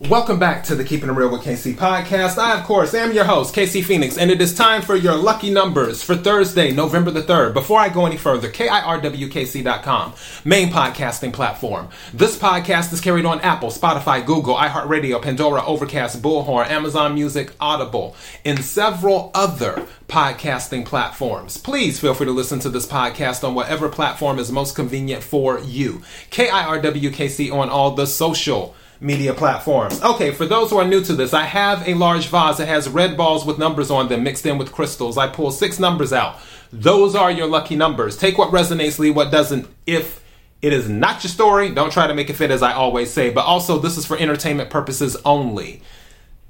Welcome back to the Keeping It Real with KC podcast. I, of course, am your host, KC Phoenix, and it is time for your lucky numbers for Thursday, November the 3rd. Before I go any further, KIRWKC.com, main podcasting platform. This podcast is carried on Apple, Spotify, Google, iHeartRadio, Pandora, Overcast, Bullhorn, Amazon Music, Audible, and several other podcasting platforms. Please feel free to listen to this podcast on whatever platform is most convenient for you. KIRWKC on all the social media platforms. Okay, for those who are new to this, I have a large vase that has red balls with numbers on them mixed in with crystals. I pull six numbers out. Those are your lucky numbers. Take what resonates, leave what doesn't. If it is not your story, don't try to make it fit as I always say, but also this is for entertainment purposes only.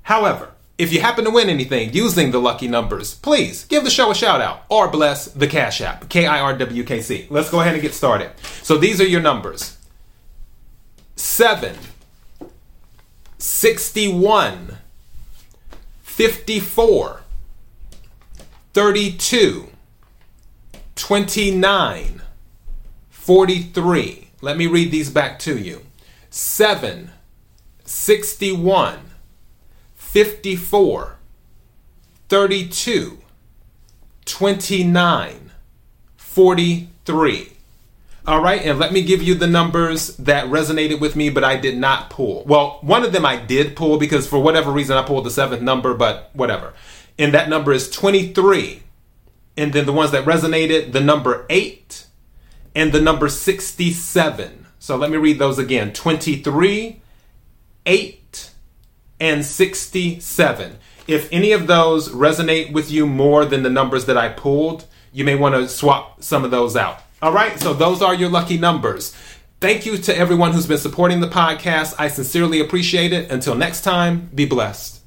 However, if you happen to win anything using the lucky numbers, please give the show a shout out or bless the Cash App, K I R W K C. Let's go ahead and get started. So these are your numbers 7, 61, 54, 32, 29, 43. Let me read these back to you 7, 61, 54, 32, 29, 43. All right, and let me give you the numbers that resonated with me, but I did not pull. Well, one of them I did pull because for whatever reason I pulled the seventh number, but whatever. And that number is 23. And then the ones that resonated, the number 8 and the number 67. So let me read those again 23, 8, and 67. If any of those resonate with you more than the numbers that I pulled, you may want to swap some of those out. All right, so those are your lucky numbers. Thank you to everyone who's been supporting the podcast. I sincerely appreciate it. Until next time, be blessed.